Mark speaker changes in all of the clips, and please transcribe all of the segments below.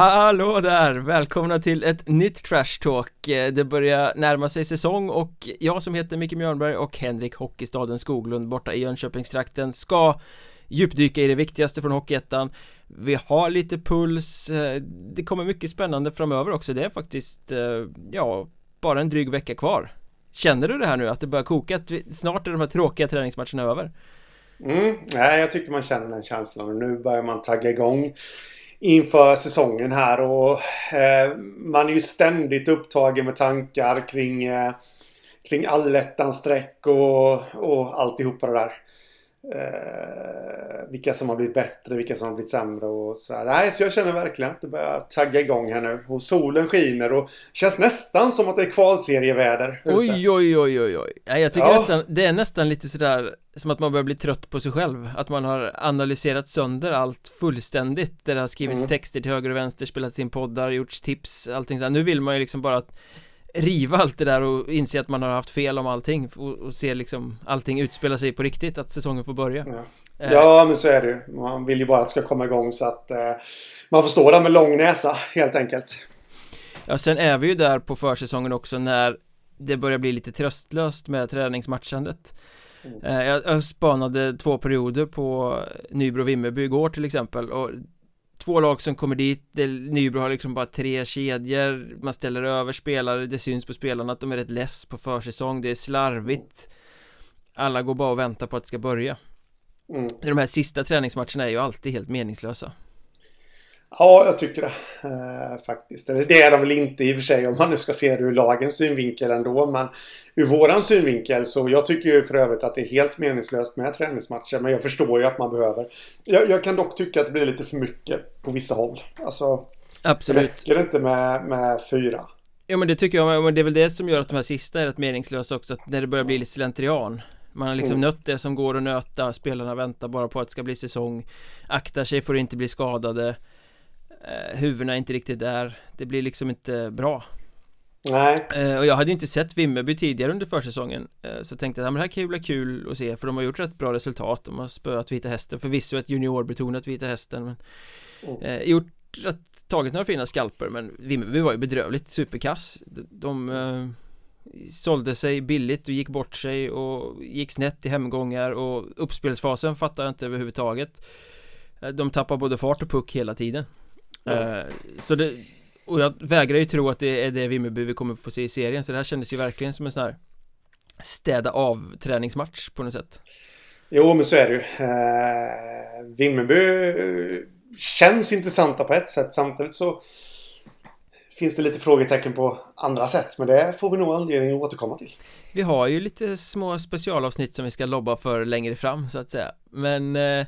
Speaker 1: Hallå där! Välkomna till ett nytt Trash Talk eh, Det börjar närma sig säsong och jag som heter Micke Mjörnberg och Henrik Hockeystaden Skoglund borta i Jönköpingstrakten ska djupdyka i det viktigaste från Hockeyettan Vi har lite puls eh, Det kommer mycket spännande framöver också Det är faktiskt, eh, ja, bara en dryg vecka kvar Känner du det här nu att det börjar koka? Att vi, snart är de här tråkiga träningsmatcherna över?
Speaker 2: Mm, nej, jag tycker man känner den känslan och nu börjar man tagga igång inför säsongen här och eh, man är ju ständigt upptagen med tankar kring, eh, kring allettans streck och, och alltihopa det där. Eh, vilka som har blivit bättre, vilka som har blivit sämre och sådär. Nej, så jag känner verkligen att det börjar tagga igång här nu. Och solen skiner och känns nästan som att det är kvalserieväder
Speaker 1: ute. Oj, oj, oj, oj, oj. Ja, jag tycker ja. nästan, det är nästan lite sådär som att man börjar bli trött på sig själv. Att man har analyserat sönder allt fullständigt. Där det har skrivits mm. texter till höger och vänster, spelats in poddar, gjorts tips, allting sådär. Nu vill man ju liksom bara att riva allt det där och inse att man har haft fel om allting och, och se liksom allting utspela sig på riktigt, att säsongen får börja.
Speaker 2: Ja. Eh. Ja, men så är det ju. Man vill ju bara att det ska komma igång så att eh, man får stå där med lång näsa helt enkelt.
Speaker 1: Ja, sen är vi ju där på försäsongen också när det börjar bli lite tröstlöst med träningsmatchandet. Mm. Eh, jag, jag spanade två perioder på Nybro Vimmerby igår till exempel och två lag som kommer dit, Nybro har liksom bara tre kedjor Man ställer över spelare, det syns på spelarna att de är rätt less på försäsong Det är slarvigt. Alla går bara och väntar på att det ska börja. Mm. De här sista träningsmatcherna är ju alltid helt meningslösa
Speaker 2: Ja, jag tycker det eh, faktiskt. Det är de väl inte i och för sig om man nu ska se det ur lagens synvinkel ändå. Men ur våran synvinkel så jag tycker ju för övrigt att det är helt meningslöst med träningsmatcher. Men jag förstår ju att man behöver. Jag, jag kan dock tycka att det blir lite för mycket på vissa håll. Alltså,
Speaker 1: Absolut.
Speaker 2: räcker det inte med, med fyra?
Speaker 1: Ja men det tycker jag, men det är väl det som gör att de här sista är rätt meningslösa också, att när det börjar bli lite slentrian Man har liksom mm. nött det som går att nöta, spelarna väntar bara på att det ska bli säsong Aktar sig för att inte bli skadade eh, huvudena inte riktigt där. Det blir liksom inte bra.
Speaker 2: Nej.
Speaker 1: Eh, Och jag hade inte sett Vimmerby tidigare under försäsongen. Eh, Så tänkte jag, ja, men det här kan ju bli kul att se. För de har gjort rätt bra resultat. De har spöat Vita Hästen. Förvisso ett juniorbetonat Vita Hästen men, mm. eh, Gjort rätt, tagit några fina skalper. Men Vimmerby var ju bedrövligt superkass. De, de eh, sålde sig billigt och gick bort sig och gick snett i hemgångar. Och uppspelsfasen fattar jag inte överhuvudtaget. Eh, De tappar både fart och puck hela tiden Mm. Så det Och jag vägrar ju tro att det är det Vimmerby vi kommer få se i serien Så det här kändes ju verkligen som en sån här Städa av träningsmatch på något sätt.
Speaker 2: Jo men så är det ju. Eh, Vimmerby Känns intressanta på ett sätt samtidigt så Finns det lite frågetecken på andra sätt men det får vi nog anledning att återkomma till.
Speaker 1: Vi har ju lite små specialavsnitt som vi ska lobba för längre fram så att säga. Men eh,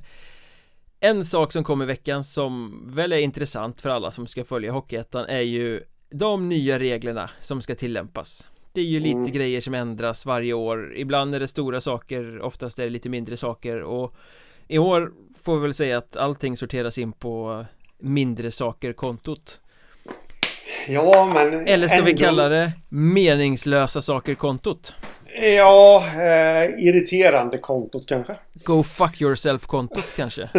Speaker 1: en sak som kom i veckan som väl är intressant för alla som ska följa Hockeyettan är ju de nya reglerna som ska tillämpas Det är ju lite mm. grejer som ändras varje år Ibland är det stora saker, oftast är det lite mindre saker och I år får vi väl säga att allting sorteras in på mindre saker-kontot
Speaker 2: Ja men
Speaker 1: Eller ska ändå... vi kalla det meningslösa saker-kontot?
Speaker 2: Ja, eh, irriterande kontot kanske.
Speaker 1: Go fuck yourself-kontot kanske.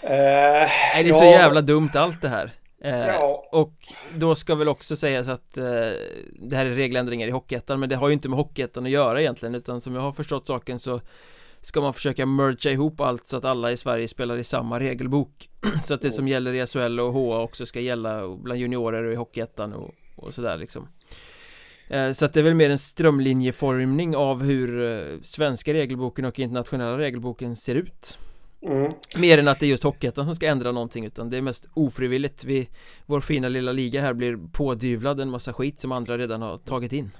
Speaker 2: eh,
Speaker 1: Nej, det är så jävla dumt allt det här. Eh, ja. Och då ska väl också sägas att eh, det här är regeländringar i Hockeyettan men det har ju inte med Hockeyettan att göra egentligen utan som jag har förstått saken så ska man försöka mergea ihop allt så att alla i Sverige spelar i samma regelbok så att det som gäller i SHL och HA också ska gälla bland juniorer och i Hockeyettan och, och sådär liksom så att det är väl mer en strömlinjeformning av hur eh, svenska regelboken och internationella regelboken ser ut mm. Mer än att det är just Hockeyettan som ska ändra någonting utan det är mest ofrivilligt vi, Vår fina lilla liga här blir pådyvlad en massa skit som andra redan har tagit in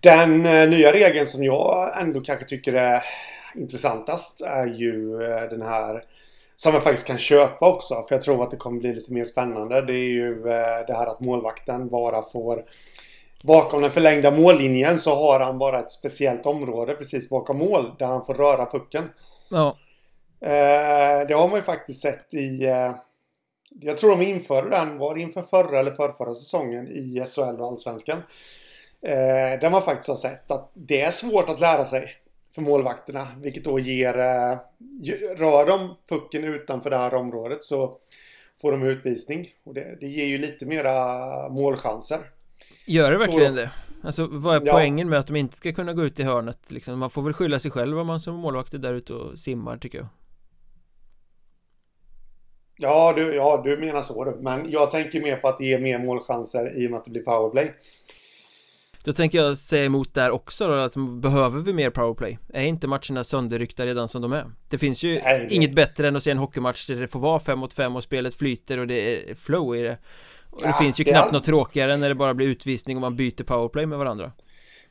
Speaker 2: Den eh, nya regeln som jag ändå kanske tycker är intressantast är ju eh, den här som jag faktiskt kan köpa också för jag tror att det kommer bli lite mer spännande. Det är ju eh, det här att målvakten bara får Bakom den förlängda mållinjen så har han bara ett speciellt område precis bakom mål där han får röra pucken.
Speaker 1: Ja.
Speaker 2: Eh, det har man ju faktiskt sett i... Eh, jag tror de införde den, var det inför förra eller förrförra säsongen i SHL och Allsvenskan. Eh, där man faktiskt har sett att det är svårt att lära sig för målvakterna. Vilket då ger... Eh, rör de pucken utanför det här området så får de utvisning. Och det, det ger ju lite mera målchanser.
Speaker 1: Gör det verkligen Så, det? Alltså vad är ja. poängen med att de inte ska kunna gå ut i hörnet liksom? Man får väl skylla sig själv om man som målvakt är där ute och simmar tycker jag
Speaker 2: Ja du, ja, du menar så du. Men jag tänker mer på att ger mer målchanser i och med att det blir powerplay.
Speaker 1: Då tänker jag säga emot där också då, att behöver vi mer powerplay? Är inte matcherna sönderryckta redan som de är? Det finns ju Nej, det... inget bättre än att se en hockeymatch där det får vara 5 mot 5 och spelet flyter och det är flow i det och det ja, finns ju knappt all... något tråkigare när det bara blir utvisning och man byter powerplay med varandra.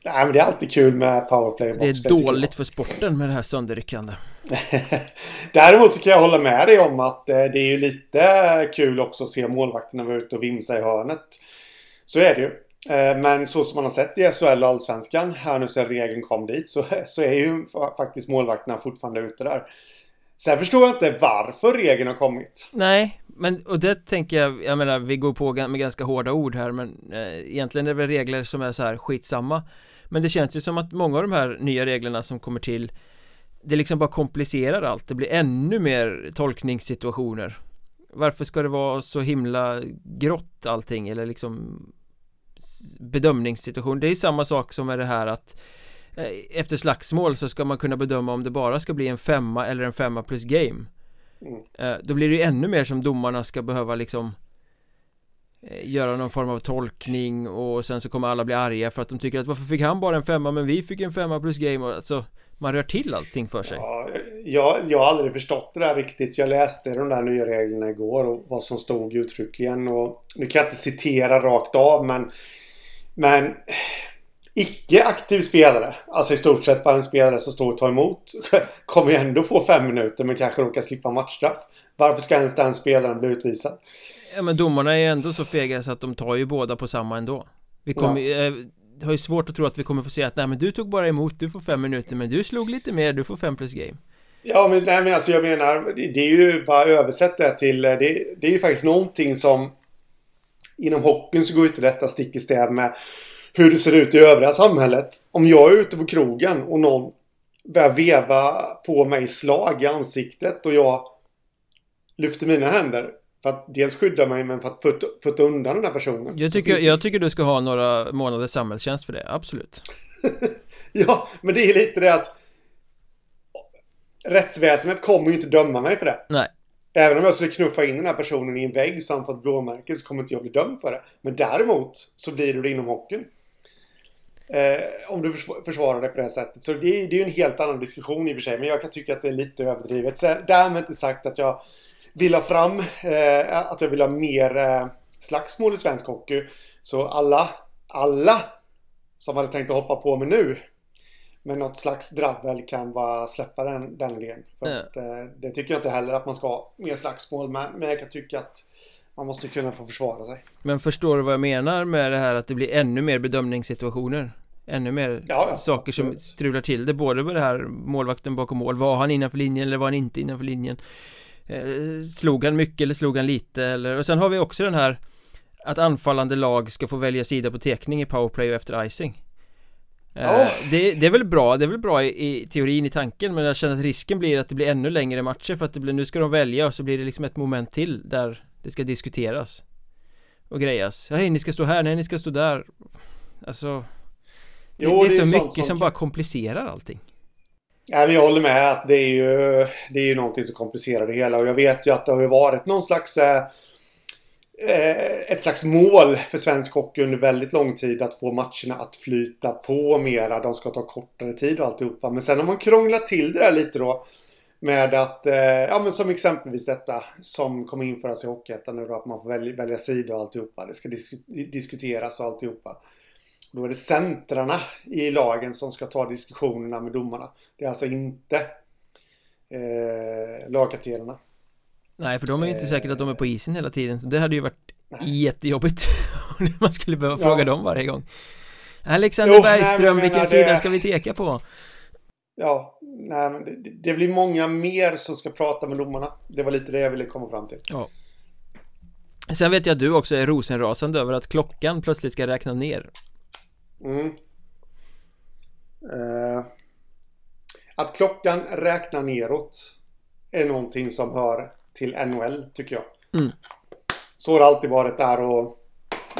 Speaker 2: Nej men det är alltid kul med powerplay
Speaker 1: Det är dåligt för sporten med det här sönderryckande.
Speaker 2: Däremot så kan jag hålla med dig om att eh, det är ju lite kul också att se målvakterna vara ute och vimsa i hörnet. Så är det ju. Eh, men så som man har sett i SHL och Allsvenskan här nu sen regeln kom dit så, så är ju faktiskt målvakterna fortfarande ute där. Sen förstår jag inte varför regeln har kommit.
Speaker 1: Nej, men och det tänker jag, jag menar vi går på med ganska hårda ord här men eh, egentligen är det väl regler som är så här skitsamma. Men det känns ju som att många av de här nya reglerna som kommer till det liksom bara komplicerar allt, det blir ännu mer tolkningssituationer. Varför ska det vara så himla grått allting eller liksom bedömningssituation? Det är samma sak som med det här att eh, Efter slagsmål så ska man kunna bedöma om det bara ska bli en femma eller en femma plus game mm. Då blir det ju ännu mer som domarna ska behöva liksom eh, Göra någon form av tolkning och sen så kommer alla bli arga för att de tycker att varför fick han bara en femma men vi fick en femma plus game och alltså man rör till allting för sig.
Speaker 2: Ja, jag, jag har aldrig förstått det där riktigt. Jag läste de där nya reglerna igår och vad som stod uttryckligen. Och nu kan jag inte citera rakt av men men icke-aktiv spelare, alltså i stort sett bara en spelare som står och tar emot, kommer ju ändå få fem minuter men kanske råkar slippa matchstraff. Varför ska ens den spelaren bli utvisad?
Speaker 1: Ja men domarna är ju ändå så fega så att de tar ju båda på samma ändå. Vi kommer ja. eh, har ju svårt att tro att vi kommer få se att nej men du tog bara emot, du får fem minuter men du slog lite mer, du får fem plus game.
Speaker 2: Ja men nej men alltså jag menar, det är ju bara översätt det till, det, det är ju faktiskt någonting som inom hockeyn så går inte detta stick i stäv med hur det ser ut i övriga samhället. Om jag är ute på krogen och någon börjar veva på mig slag i ansiktet och jag lyfter mina händer för att dels skydda mig men för att putta, undan den här personen.
Speaker 1: Jag tycker, jag tycker du ska ha några månaders samhällstjänst för det, absolut.
Speaker 2: ja, men det är lite det att rättsväsendet kommer ju inte döma mig för det.
Speaker 1: Nej.
Speaker 2: Även om jag skulle knuffa in den här personen i en vägg så han fått blåmärken så kommer inte jag bli dömd för det. Men däremot så blir du det inom hockeyn. Eh, om du försvarar det på det sättet. Så det, är, det är ju en helt annan diskussion i och för sig. Men jag kan tycka att det är lite överdrivet. Så därmed inte sagt att jag vill ha fram eh, att jag vill ha mer eh, slagsmål i svensk hockey. Så alla, alla som hade tänkt att hoppa på mig nu med något slags dravel kan vara släppa den, den idén. För ja. att, eh, det tycker jag inte heller att man ska ha mer slagsmål med. Men jag kan tycka att man måste kunna få försvara sig.
Speaker 1: Men förstår du vad jag menar med det här att det blir ännu mer bedömningssituationer? Ännu mer ja, ja, saker absolut. som strular till det både med det här målvakten bakom mål Var han innanför linjen eller var han inte innanför linjen? Eh, slog han mycket eller slog han lite eller och sen har vi också den här Att anfallande lag ska få välja sida på tekning i powerplay och efter icing Oh. Det, det, är väl bra, det är väl bra i, i, teorin, i tanken Men jag känner att risken blir att det blir ännu längre matcher för att det blir, nu ska de välja och så blir det liksom ett moment till där det ska diskuteras Och grejas, hej ni ska stå här, nej ni ska stå där Alltså Det, jo, det är, det är så mycket som, som bara komplicerar allting
Speaker 2: Ja, jag håller med att det är ju Det är ju någonting som komplicerar det hela och jag vet ju att det har ju varit någon slags eh, Eh, ett slags mål för svensk hockey under väldigt lång tid att få matcherna att flyta på mera. De ska ta kortare tid och alltihopa. Men sen har man krånglat till det där lite då. Med att, eh, ja men som exempelvis detta som kommer införas i Hockeyettan nu då. Att man får välja, välja sida och alltihopa. Det ska disk diskuteras och alltihopa. Då är det centrarna i lagen som ska ta diskussionerna med domarna. Det är alltså inte eh, lagkaptenerna.
Speaker 1: Nej, för de är ju inte säkert att de är på isen hela tiden så det hade ju varit nej. jättejobbigt man skulle behöva ja. fråga dem varje gång Alexander jo, Bergström, nej, vilken det... sida ska vi teka på?
Speaker 2: Ja, nej men det, det, blir många mer som ska prata med domarna Det var lite det jag ville komma fram till
Speaker 1: Ja Sen vet jag att du också är rosenrasande över att klockan plötsligt ska räkna ner
Speaker 2: Mm uh, Att klockan räknar neråt Är någonting som hör till NHL tycker jag.
Speaker 1: Mm.
Speaker 2: så har det alltid varit där och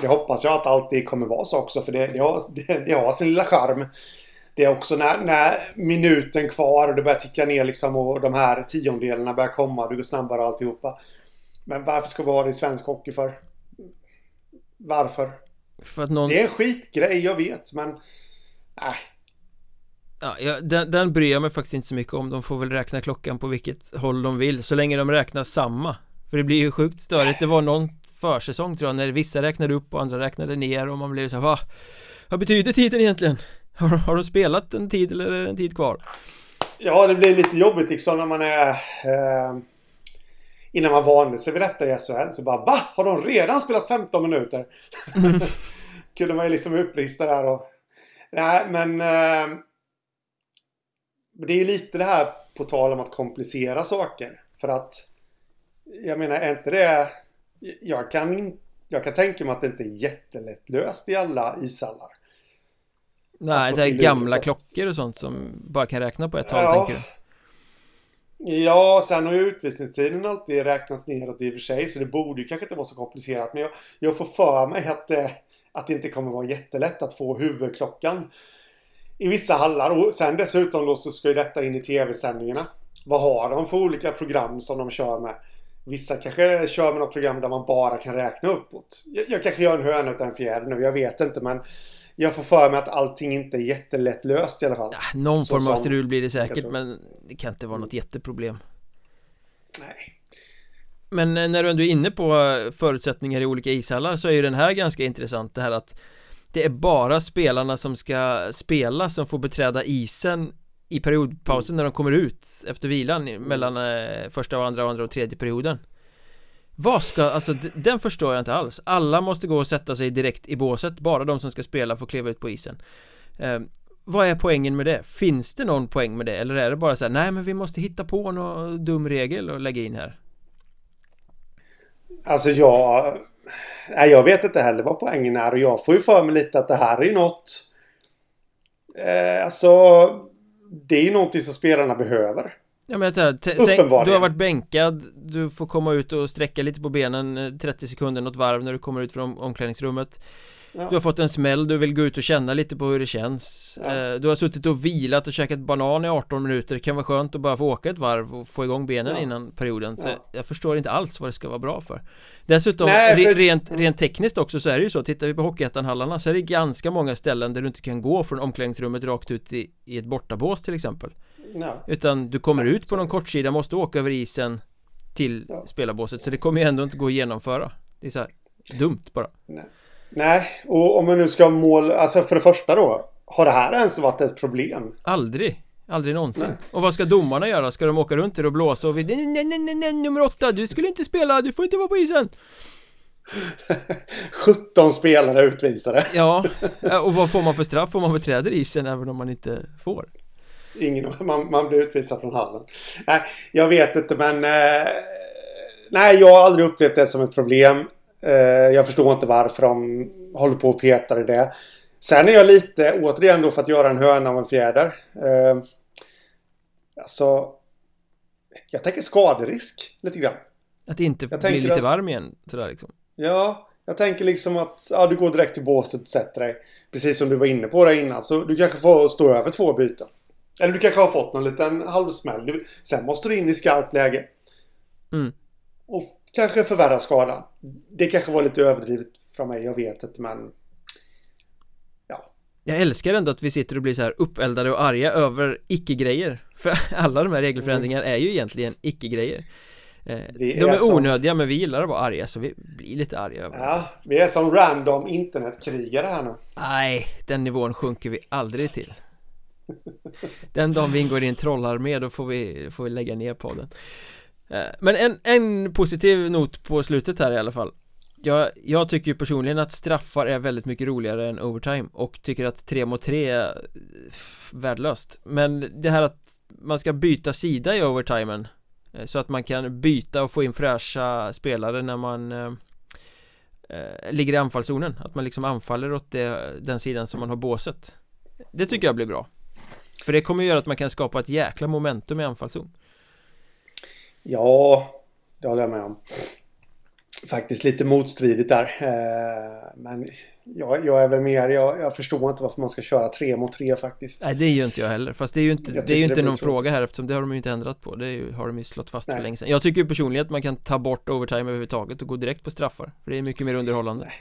Speaker 2: det hoppas jag att alltid kommer vara så också för det, det, har, det, det har sin lilla charm. Det är också när, när minuten kvar och det börjar ticka ner liksom och de här tiondelarna börjar komma. Det går snabbare och alltihopa. Men varför ska vi ha det i svensk hockey för? Varför?
Speaker 1: För att någon...
Speaker 2: Det är en skitgrej, jag vet, men... Äh.
Speaker 1: Ja, den, den bryr jag mig faktiskt inte så mycket om De får väl räkna klockan på vilket håll de vill Så länge de räknar samma För det blir ju sjukt störigt Det var någon försäsong tror jag När vissa räknade upp och andra räknade ner Och man blev så här, vad, vad betyder tiden egentligen? Har, har du spelat en tid eller är det en tid kvar?
Speaker 2: Ja, det blir lite jobbigt liksom när man är... Eh, innan man vande sig vid detta i SHL så bara Va? Har de redan spelat 15 minuter? Mm. Kunde man ju liksom upprista där och... Nej, men... Eh, det är ju lite det här på tal om att komplicera saker. För att... Jag menar, är inte det... Jag kan, jag kan tänka mig att det inte är jättelättlöst i alla ishallar.
Speaker 1: Nej, det är gamla klockor och sånt som bara kan räkna på ett ja. tänker du?
Speaker 2: Ja, sen har ju utvisningstiden alltid räknats neråt i och för sig, så det borde ju kanske inte vara så komplicerat. Men jag, jag får för mig att, eh, att det inte kommer vara jättelätt att få huvudklockan i vissa hallar. Och sen dessutom då så ska ju detta in i tv-sändningarna. Vad har de för olika program som de kör med? Vissa kanske kör med något program där man bara kan räkna uppåt. Jag, jag kanske gör en höna utan en fjäder nu, jag vet inte men jag får för mig att allting inte är jättelätt löst i alla fall. Ja,
Speaker 1: någon form av strul blir det säkert men det kan inte vara något jätteproblem.
Speaker 2: Nej.
Speaker 1: Men eh, när du ändå är inne på eh, förutsättningar i olika ishallar så är ju den här ganska intressant det här att det är bara spelarna som ska spela som får beträda isen i periodpausen när de kommer ut efter vilan mellan eh, första och andra och andra och tredje perioden vad ska, alltså den förstår jag inte alls Alla måste gå och sätta sig direkt i båset Bara de som ska spela får kliva ut på isen eh, Vad är poängen med det? Finns det någon poäng med det? Eller är det bara så här, nej men vi måste hitta på någon dum regel och lägga in här?
Speaker 2: Alltså jag Nej jag vet inte heller vad poängen är och jag får ju för mig lite att det här är ju något eh, Alltså Det är ju någonting som spelarna behöver
Speaker 1: Ja men jag du har varit bänkad Du får komma ut och sträcka lite på benen 30 eh, sekunder något varv när du kommer ut från omklädningsrummet. Ja. Du har fått en smäll, du vill gå ut och känna lite på hur det känns. Ja. Eh, du har suttit och vilat och käkat banan i 18 minuter. Det kan vara skönt att bara få åka ett varv och få igång benen ja. innan perioden. Så jag förstår inte alls vad det ska vara bra för. Dessutom, Nej, för... rent, rent tekniskt också så är det ju så Tittar vi på Hockeyettan-hallarna så är det ganska många ställen där du inte kan gå från omklädningsrummet rakt ut i, i ett bortabås till exempel No. Utan du kommer ut på någon kortsida, måste åka över isen till ja. spelarbåset Så det kommer ju ändå inte gå att genomföra Det är så här dumt bara
Speaker 2: Nej. Nej, och om man nu ska mål Alltså för det första då Har det här ens varit ett problem?
Speaker 1: Aldrig Aldrig någonsin nej. Och vad ska domarna göra? Ska de åka runt där och blåsa och vi nej, nej, nej, nej, nummer åtta, du skulle inte spela, du får inte vara på isen
Speaker 2: 17 spelare utvisade
Speaker 1: Ja, och vad får man för straff om man beträder isen även om man inte får?
Speaker 2: Ingen, man, man blir utvisad från hallen. Nej, jag vet inte men... Eh, nej, jag har aldrig upplevt det som ett problem. Eh, jag förstår inte varför de håller på och petar i det. Sen är jag lite, återigen då för att göra en höna av en fjäder. Eh, alltså... Jag tänker skaderisk lite grann.
Speaker 1: Att inte jag blir lite att, varm igen sådär liksom.
Speaker 2: Ja, jag tänker liksom att ja, du går direkt till båset och sätter dig. Precis som du var inne på där innan. Så du kanske får stå över två byten. Eller du kanske har fått någon liten halvsmäll. Sen måste du in i skarpt läge.
Speaker 1: Mm.
Speaker 2: Och kanske förvärra skadan. Det kanske var lite överdrivet från mig, jag vet inte men... Ja.
Speaker 1: Jag älskar ändå att vi sitter och blir så här uppeldade och arga över icke-grejer. För alla de här regelförändringarna är ju egentligen icke-grejer. Eh, de är, är som... onödiga men vi gillar att vara arga så vi blir lite arga över
Speaker 2: Ja, vi är som random internetkrigare här nu
Speaker 1: Nej, den nivån sjunker vi aldrig till den dagen vi ingår i en trollarmé då får vi, får vi lägga ner podden. Eh, men en, en positiv not på slutet här i alla fall. Jag, jag tycker ju personligen att straffar är väldigt mycket roligare än overtime och tycker att 3 mot 3 är värdelöst. Men det här att man ska byta sida i overtimen eh, Så att man kan byta och få in fräscha spelare när man eh, eh, ligger i anfallszonen. Att man liksom anfaller åt det, den sidan som man har båset. Det tycker jag blir bra för det kommer göra att man kan skapa ett jäkla momentum i anfallszon
Speaker 2: Ja, det håller jag med om faktiskt lite motstridigt där. Eh, men jag, jag är väl mer, jag, jag, förstår inte varför man ska köra tre mot tre faktiskt.
Speaker 1: Nej, det är ju inte jag heller. Fast det är ju inte, det är ju inte någon fråga här eftersom det har de ju inte ändrat på. Det ju, har de ju slått fast Nej. för länge sedan. Jag tycker personligen att man kan ta bort overtime överhuvudtaget och gå direkt på straffar. För det är mycket mer underhållande. Nej.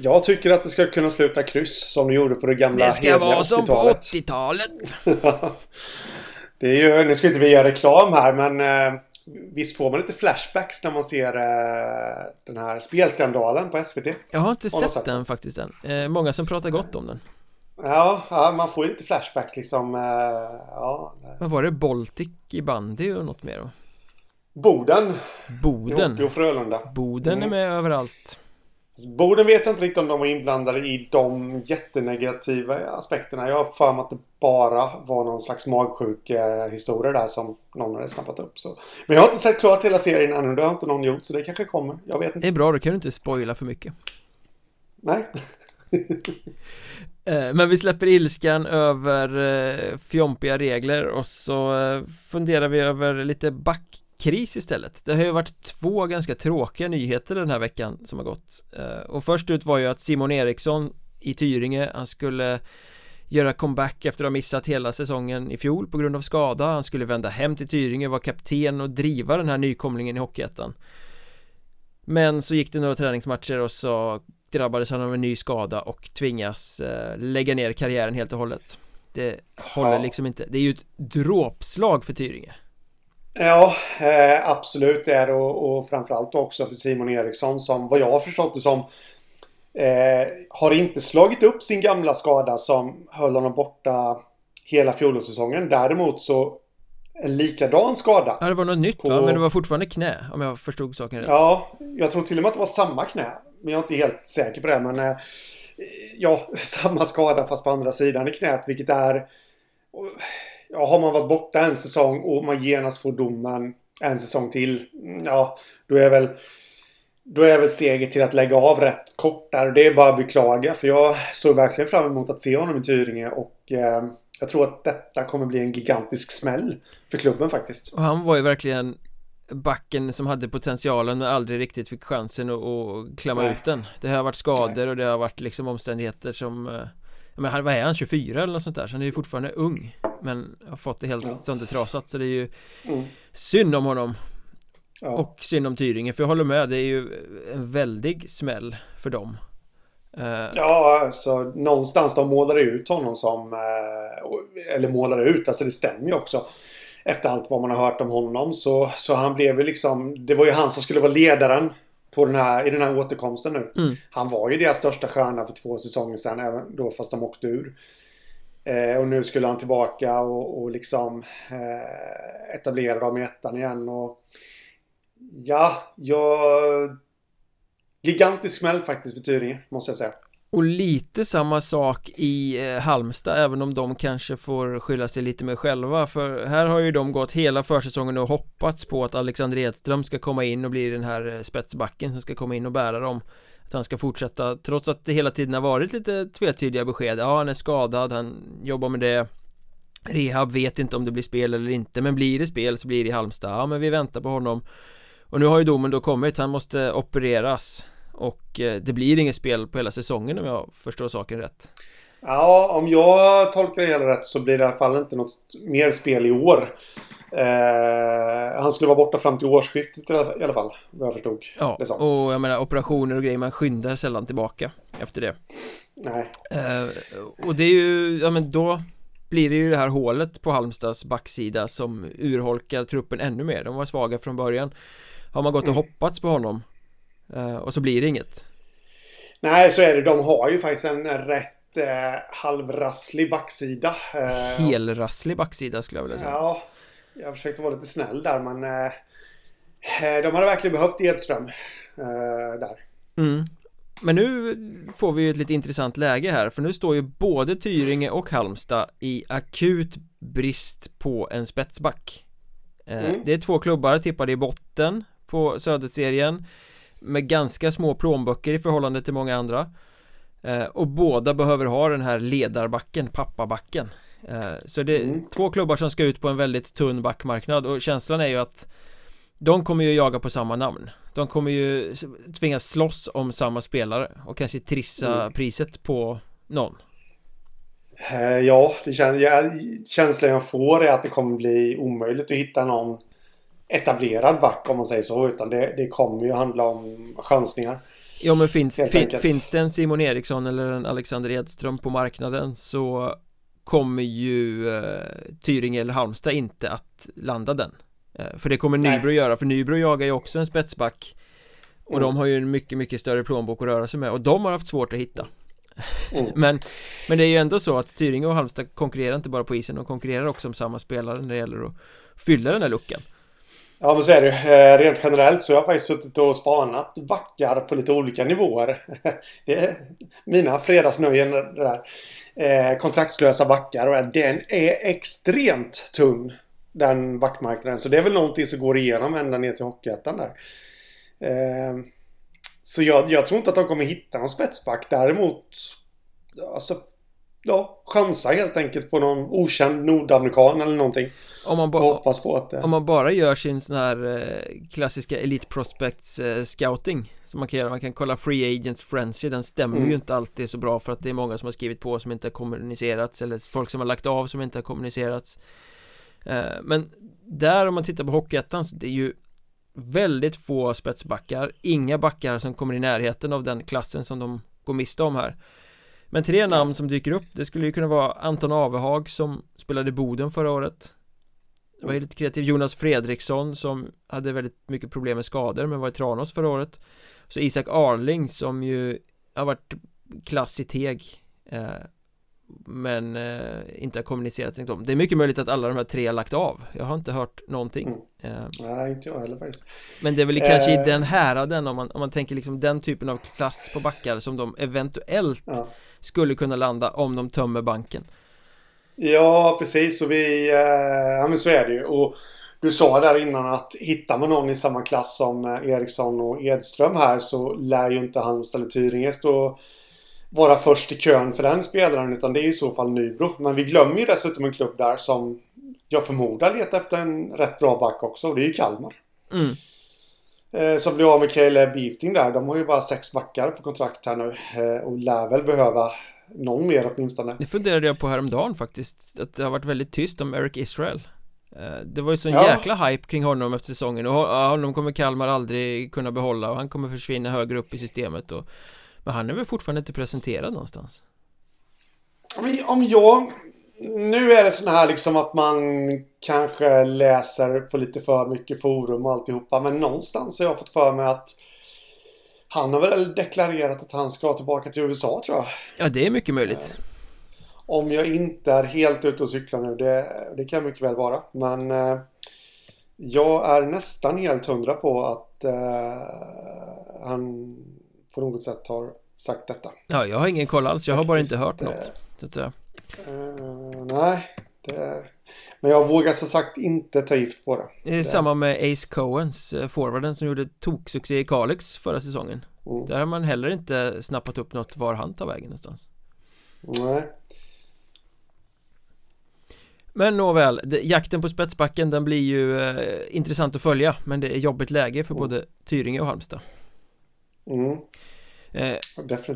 Speaker 2: Jag tycker att det ska kunna sluta kryss som det gjorde på det gamla
Speaker 1: Det ska vara som på 80-talet.
Speaker 2: det är ju, nu ska inte vi göra reklam här men eh, Visst får man lite flashbacks när man ser eh, den här spelskandalen på SVT?
Speaker 1: Jag har inte sett, den faktiskt än. Eh, många som pratar gott om den.
Speaker 2: Ja, ja, man får ju lite flashbacks liksom. Eh, ja.
Speaker 1: Vad var det? Baltic i bandy och något mer då?
Speaker 2: Boden.
Speaker 1: Boden.
Speaker 2: och Frölunda.
Speaker 1: Boden är med överallt.
Speaker 2: Boden vet jag inte riktigt om de var inblandade i de jättenegativa aspekterna. Jag har för mig att det bara var någon slags magsjuk eh, historia där som någon hade snappat upp. Så. Men jag har inte sett klart hela serien ännu. Det har inte någon gjort så det kanske kommer. Jag vet inte.
Speaker 1: Det är bra, då kan du inte spoila för mycket.
Speaker 2: Nej.
Speaker 1: Eh, men vi släpper ilskan över eh, fjompiga regler och så funderar vi över lite back kris istället. Det har ju varit två ganska tråkiga nyheter den här veckan som har gått. Eh, Och först ut var ju att Simon Eriksson i Tyringe, han skulle göra comeback efter att ha missat hela säsongen i fjol på grund av skada. Han skulle vända hem till Tyringe, vara kapten och driva den här nykomlingen i Hockeyettan. Men så gick det några träningsmatcher och så drabbades han av en ny skada och tvingas eh, lägga ner karriären helt och hållet. Det håller liksom inte, det är ju ett dråpslag för Tyringe
Speaker 2: Ja, eh, absolut det är det och, och framförallt också för Simon Eriksson som vad jag har förstått det som eh, har inte slagit upp sin gamla skada som höll honom borta hela fjolårssäsongen. Däremot så en likadan skada.
Speaker 1: Ja, det var något nytt på... va? Men det var fortfarande knä om jag förstod saken rätt.
Speaker 2: Ja, jag tror till och med att det var samma knä. Men jag är inte helt säker på det. Men eh, ja, samma skada fast på andra sidan i knät vilket är ja, har man varit borta en säsong och man genast får domen en säsong till. Ja, då är väl då är väl steget till att lägga av rätt kort där. Det är bara att beklaga för jag såg verkligen fram emot att se honom i Tyringe och eh, jag tror att detta kommer bli en gigantisk smäll för klubben faktiskt.
Speaker 1: Och han var ju verkligen backen som hade potentialen men aldrig riktigt fick chansen att, att klämma Nej. ut den. Det har varit skador Nej. och det har varit liksom omständigheter som eh, men vad är han, 24 eller något sånt där? Så han är ju fortfarande ung Men har fått det helt ja. söndertrasat så det är ju mm. Synd om honom ja. Och synd om Tyringe för jag håller med Det är ju en väldig smäll för dem
Speaker 2: uh, Ja, alltså någonstans de målar ut honom som uh, Eller målar ut, alltså det stämmer ju också Efter allt vad man har hört om honom så, så han blev ju liksom Det var ju han som skulle vara ledaren på den här, i den här återkomsten nu. Mm. Han var ju deras största stjärna för två säsonger sedan, även då fast de åkte ur. Eh, och nu skulle han tillbaka och, och liksom eh, etablera dem i ettan igen. Och, ja, jag... Gigantisk smäll faktiskt för Tyringe, måste jag säga.
Speaker 1: Och lite samma sak i eh, Halmstad även om de kanske får skylla sig lite mer själva. För här har ju de gått hela försäsongen och hoppats på att Alexander Edström ska komma in och bli den här eh, spetsbacken som ska komma in och bära dem. Att han ska fortsätta trots att det hela tiden har varit lite tvetydiga besked. Ja han är skadad han jobbar med det. Rehab vet inte om det blir spel eller inte men blir det spel så blir det i Halmstad. Ja men vi väntar på honom. Och nu har ju domen då kommit han måste opereras och eh, det blir inget spel på hela säsongen om jag förstår saken rätt.
Speaker 2: Ja, om jag tolkar det hela rätt så blir det i alla fall inte något mer spel i år. Eh, Han skulle vara borta fram till årsskiftet i alla fall, vad jag förstod
Speaker 1: Ja, det och jag menar operationer och grejer, man skyndar sällan tillbaka efter det.
Speaker 2: Nej.
Speaker 1: Eh, Och det är ju, ja men då blir det ju det här hålet på Halmstads backsida som urholkar truppen ännu mer. De var svaga från början. Har man gått och mm. hoppats på honom och så blir det inget.
Speaker 2: Nej, så är det. De har ju faktiskt en rätt eh, halvrasslig backsida.
Speaker 1: Eh, Helrasslig backsida skulle jag vilja säga.
Speaker 2: Ja, jag försökte vara lite snäll där men eh, eh de hade verkligen behövt Edström eh, där.
Speaker 1: Mm. Men nu får vi ju ett lite intressant läge här för nu står ju både Tyringe och Halmstad i akut brist på en spetsback mm. Det är två klubbar tippade i botten på Söderserien med ganska små plånböcker i förhållande till många andra eh, och båda behöver ha den här ledarbacken, pappabacken eh, så det är mm. två klubbar som ska ut på en väldigt tunn backmarknad och känslan är ju att de kommer ju jaga på samma namn De kommer ju tvingas slåss om samma spelare och kanske trissa mm. priset på någon
Speaker 2: eh, Ja, det kän ja, känslan jag får är att det kommer bli omöjligt att hitta någon etablerad back om man säger så utan det, det kommer ju handla om chansningar.
Speaker 1: Ja men finns, fin, finns det en Simon Eriksson eller en Alexander Edström på marknaden så kommer ju eh, Tyringe eller Halmstad inte att landa den. Eh, För det kommer Nybro göra, för Nybro jagar ju också en spetsback. Och mm. de har ju en mycket, mycket större plånbok att röra sig med och de har haft svårt att hitta. Mm. men, men det är ju ändå så att Tyringe och Halmstad konkurrerar inte bara på isen, de konkurrerar också om samma spelare när det gäller att fylla den här luckan
Speaker 2: Ja men så är det eh, Rent generellt så har jag faktiskt suttit och spanat backar på lite olika nivåer. Det är mina fredagsnöjen det där. Eh, kontraktslösa backar och den är extremt tunn. Den backmarknaden. Så det är väl någonting som går igenom ända ner till Hockeyettan där. Eh, så jag, jag, tror inte att de kommer hitta någon spetsback. Däremot alltså ja, chansa helt enkelt på någon okänd nordamerikan eller någonting.
Speaker 1: Om man, ba- hoppas på att, det... om man bara gör sin sån här eh, klassiska Elite Prospects eh, scouting som man kan göra, man kan kolla Free Agents Frenzy, den stämmer mm. ju inte alltid så bra för att det är många som har skrivit på som inte har kommunicerats eller folk som har lagt av som inte har kommunicerats eh, Men där om man tittar på Hockeyettan så det är ju väldigt få spetsbackar, inga backar som kommer i närheten av den klassen som de går miste om här men tre namn som dyker upp, det skulle ju kunna vara Anton Avehag som spelade Boden förra året. Det var ju lite kreativ, Jonas Fredriksson som hade väldigt mycket problem med skador men var i Tranås förra året. Så Isak Arling som ju har varit klass i Teg eh, Men eh, inte har kommunicerat om Det är mycket möjligt att alla de här tre har lagt av. Jag har inte hört någonting
Speaker 2: mm. eh, Nej, inte jag heller faktiskt.
Speaker 1: Men det är väl kanske i eh. den häraden om man, om man tänker liksom den typen av klass på backar som de eventuellt ja skulle kunna landa om de tömmer banken.
Speaker 2: Ja, precis. Och vi, eh, ja men så är det ju. Och du sa där innan att hittar man någon i samma klass som eh, Eriksson och Edström här så lär ju inte Halmstad eller Tyringe stå vara först i kön för den spelaren utan det är i så fall Nybro. Men vi glömmer ju dessutom en klubb där som jag förmodar letar efter en rätt bra back också och det är ju Kalmar. Mm. Eh, som blir av med Caleb Beefting där. De har ju bara sex backar på kontrakt här nu. Eh, och lär väl behöva någon mer åtminstone.
Speaker 1: Det funderade jag på häromdagen faktiskt. Att det har varit väldigt tyst om Eric Israel. Eh, det var ju sån ja. jäkla hype kring honom efter säsongen och honom kommer Kalmar aldrig kunna behålla och han kommer försvinna högre upp i systemet och Men han är väl fortfarande inte presenterad någonstans?
Speaker 2: Om jag nu är det sån här liksom att man kanske läser på lite för mycket forum och alltihopa. Men någonstans har jag fått för mig att han har väl deklarerat att han ska tillbaka till USA tror jag.
Speaker 1: Ja, det är mycket möjligt. Eh,
Speaker 2: om jag inte är helt ute och cyklar nu, det, det kan mycket väl vara. Men eh, jag är nästan helt hundra på att eh, han på något sätt har sagt detta.
Speaker 1: Ja, jag har ingen koll alls. Jag har bara inte hört något. Eh, så att säga.
Speaker 2: Uh, nej, det... Men jag vågar som sagt inte ta gift på det.
Speaker 1: Det är samma med Ace Coens, eh, forwarden som gjorde toksuccé i Kalix förra säsongen. Mm. Där har man heller inte snappat upp något var han tar vägen någonstans.
Speaker 2: Nej.
Speaker 1: Men nåväl, jakten på spetsbacken den blir ju eh, intressant att följa Men det är jobbigt läge för mm. både Tyringe och Halmstad
Speaker 2: mm.
Speaker 1: Eh,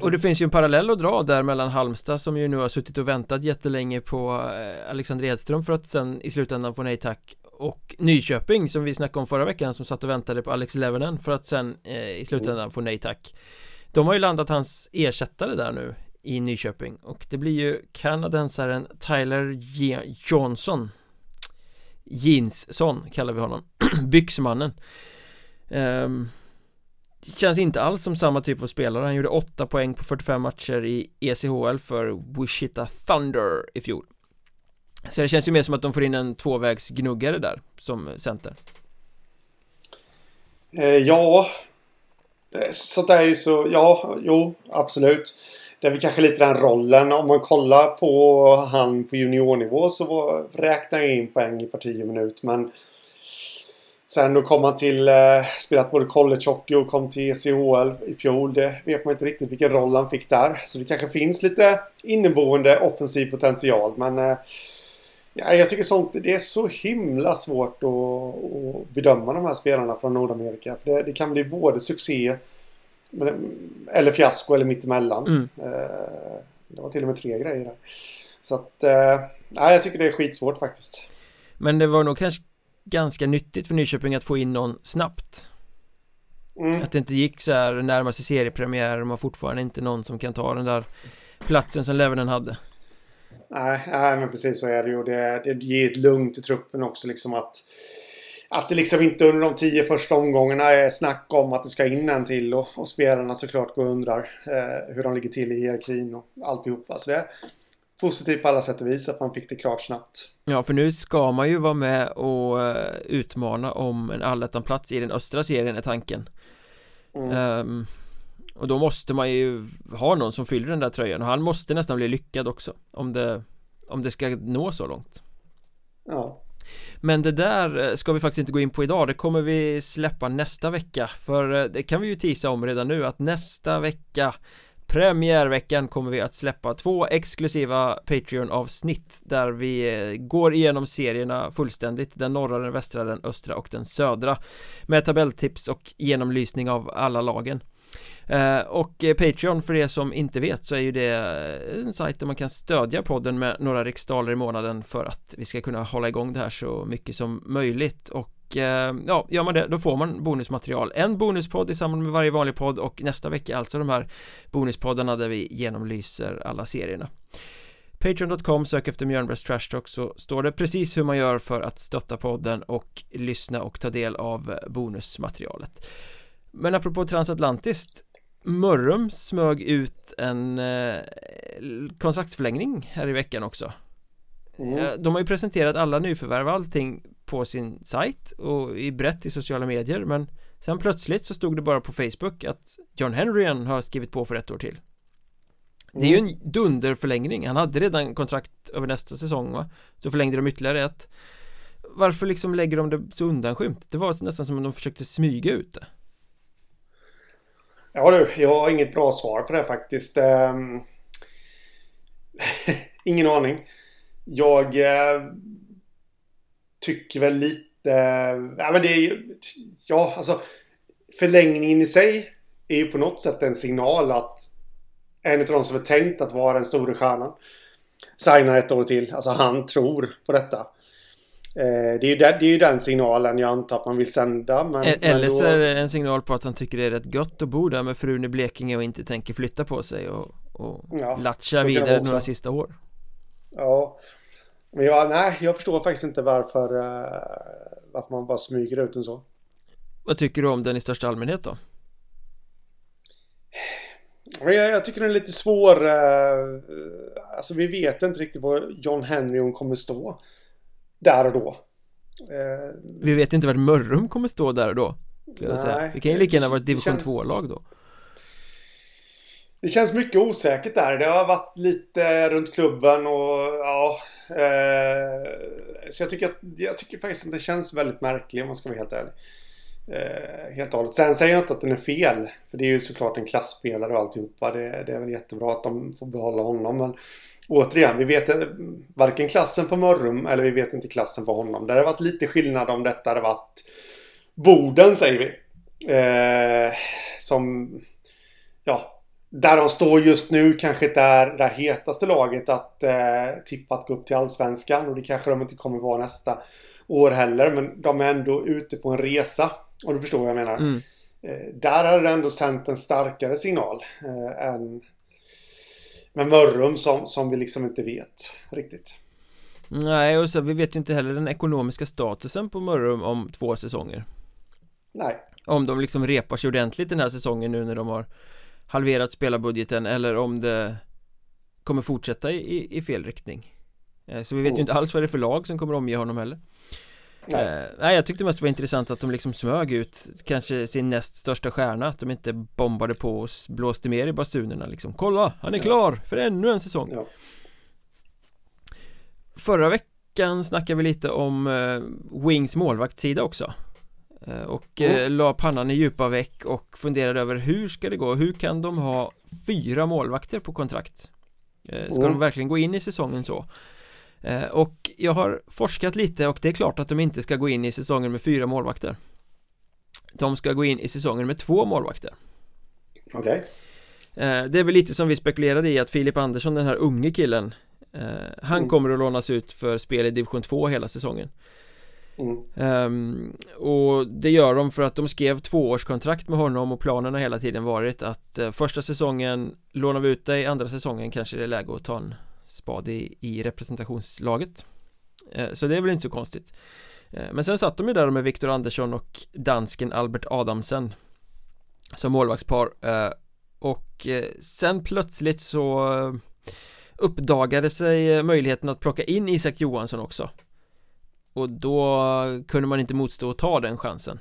Speaker 1: och det finns ju en parallell att dra där mellan Halmstad som ju nu har suttit och väntat jättelänge på eh, Alexander Edström för att sen i slutändan få nej tack. Och Nyköping som vi snackade om förra veckan som satt och väntade på Alex Levenen för att sen eh, i slutändan få nej tack. De har ju landat hans ersättare där nu i Nyköping. Och det blir ju kanadensaren Tyler Johnson. Jeansson kallar vi honom. Byxmannen. Um, Känns inte alls som samma typ av spelare. Han gjorde 8 poäng på 45 matcher i ECHL för Wichita Thunder i fjol. Så det känns ju mer som att de får in en tvåvägsgnuggare där som center.
Speaker 2: Eh, Ja. Eh, Sånt där är ju så, ja, jo, absolut. Det är väl kanske lite den rollen. Om man kollar på han på juniornivå så var, räknar jag in poäng i parti och minut men Sen då kom han till, eh, spelat både college hockey och kom till ECHL i fjol. Det vet man inte riktigt vilken roll han fick där. Så det kanske finns lite inneboende offensiv potential. Men eh, Ja, jag tycker sånt, det är så himla svårt att, att bedöma de här spelarna från Nordamerika. För det, det kan bli både succé eller fiasko eller mittemellan. Mm. Eh, det var till och med tre grejer där. Så att, eh, ja, jag tycker det är skitsvårt faktiskt.
Speaker 1: Men det var nog kanske ganska nyttigt för Nyköping att få in någon snabbt. Mm. Att det inte gick så här närmast seriepremiär och man fortfarande inte någon som kan ta den där platsen som Levenen hade.
Speaker 2: Nej, nej, men precis så är det ju. Det, det ger ett lugn till truppen också liksom att att det liksom inte under de tio första omgångarna är snack om att det ska in en till och, och spelarna såklart går och undrar eh, hur de ligger till i hierarkin och alltihopa. Så det positivt på alla sätt och vis att man fick det klart snabbt.
Speaker 1: Ja, för nu ska man ju vara med och uh, utmana om en allettan-plats i den östra serien är tanken. Mm. Um, och då måste man ju ha någon som fyller den där tröjan och han måste nästan bli lyckad också om det, om det ska nå så långt.
Speaker 2: Ja.
Speaker 1: Men det där eh, ska vi faktiskt inte gå in på idag, det kommer vi släppa nästa vecka För eh, det kan vi ju tisa om redan nu att nästa vecka Premiärveckan kommer vi att släppa två exklusiva Patreon-avsnitt där vi eh, går igenom serierna fullständigt Den norra, den västra, den östra och den södra Med tabelltips och genomlysning av alla lagen. Eh, och eh, Patreon för er som inte vet så är ju det en sajt där man kan stödja podden med några riksdaler i månaden för att vi ska kunna hålla igång det här så mycket som möjligt. Och ja, gör man det då får man bonusmaterial. En bonuspodd i samband med varje vanlig podd och nästa vecka alltså de här bonuspoddarna där vi genomlyser alla serierna. Patreon.com, sök efter Mjölnbergs Trash Talk så står det precis hur man gör för att stötta podden och lyssna och ta del av bonusmaterialet. Men apropå transatlantiskt Mörrum smög ut en eh, kontraktsförlängning här i veckan också. Mm. Eh, de har ju presenterat alla nyförvärv och allting på sin sajt och i brett i sociala medier men sen plötsligt så stod det bara på Facebook att John Henryen har skrivit på för ett år till Det är ju en mm. dunderförlängning, han hade redan kontrakt över nästa säsong va? Så förlängde de ytterligare ett Varför liksom lägger de det så undanskymt? Det var nästan som om de försökte smyga ut det
Speaker 2: Ja du, jag har inget bra svar på det faktiskt. Um, ingen aning. Jag uh, tycker väl lite... Ja, men det är ju... Ja, alltså förlängningen i sig är ju på något sätt en signal att en av de som är tänkt att vara den stora stjärnan signar ett år till. Alltså han tror på detta. Eh, det är, ju den, det är ju den signalen jag antar att man vill sända men,
Speaker 1: Eller så är det en signal på att han tycker det är rätt gott att bo där med frun i Blekinge och inte tänker flytta på sig och, och ja, vidare några sista år
Speaker 2: Ja Men jag, nej, jag förstår faktiskt inte varför uh, Varför man bara smyger ut en så
Speaker 1: Vad tycker du om den i största allmänhet då?
Speaker 2: Jag, jag tycker den är lite svår uh, Alltså vi vet inte riktigt var John Henry kommer stå där och då.
Speaker 1: Eh, vi vet inte vart Mörrum kommer stå där och då. Nej, det kan ju lika gärna vara ett division 2-lag då.
Speaker 2: Det känns mycket osäkert där. Det har varit lite runt klubben och ja. Eh, så jag tycker, att, jag tycker faktiskt att det känns väldigt märklig om man ska vara helt ärlig. Eh, helt och hållet. Sen säger jag inte att den är fel. För det är ju såklart en klassspelare och alltihopa. Det, det är väl jättebra att de får behålla honom. Men återigen, vi vet varken klassen på Mörrum eller vi vet inte klassen på honom. Det har varit lite skillnad om detta hade varit Boden säger vi. Eh, som, ja, där de står just nu kanske inte är det hetaste laget att eh, tippa att gå upp till Allsvenskan och det kanske de inte kommer vara nästa år heller. Men de är ändå ute på en resa. Och du förstår vad jag menar. Mm. Eh, där hade det ändå sänt en starkare signal eh, än med Mörrum som, som vi liksom inte vet riktigt.
Speaker 1: Nej, och så vi vet ju inte heller den ekonomiska statusen på Mörrum om två säsonger.
Speaker 2: Nej.
Speaker 1: Om de liksom repar sig ordentligt den här säsongen nu när de har halverat spelarbudgeten eller om det kommer fortsätta i, i fel riktning. Eh, så vi vet mm. ju inte alls vad det är för lag som kommer omge honom heller. Nej. Eh, nej jag tyckte mest det var intressant att de liksom smög ut Kanske sin näst största stjärna Att de inte bombade på och blåste mer i basunerna liksom Kolla, han är klar för ännu en säsong ja. Förra veckan snackade vi lite om eh, Wings målvaktssida också Och mm. eh, la pannan i djupa veck och funderade över hur ska det gå? Hur kan de ha fyra målvakter på kontrakt? Eh, ska de verkligen gå in i säsongen så? eh, Och jag har forskat lite och det är klart att de inte ska gå in i säsongen med fyra målvakter De ska gå in i säsongen med två målvakter
Speaker 2: Okej okay.
Speaker 1: Eh, det är väl lite som vi spekulerade i att Filip Andersson, den här unge killen eh, Han mm. kommer att lånas ut för spel i division 2 hela säsongen mm. um, Och det gör de för att de skrev tvåårskontrakt med honom och planen har hela tiden varit att uh, första säsongen lånar vi ut dig, andra säsongen kanske det är läge att ta en spad i, i representationslaget. Uh, Så det är väl inte så konstigt. Uh, Men sen satt de ju där med Viktor Andersson och dansken Albert Adamsen Som målvaktspar och sen plötsligt så uppdagade sig möjligheten att plocka in Isak Johansson också och då kunde man inte motstå att ta den chansen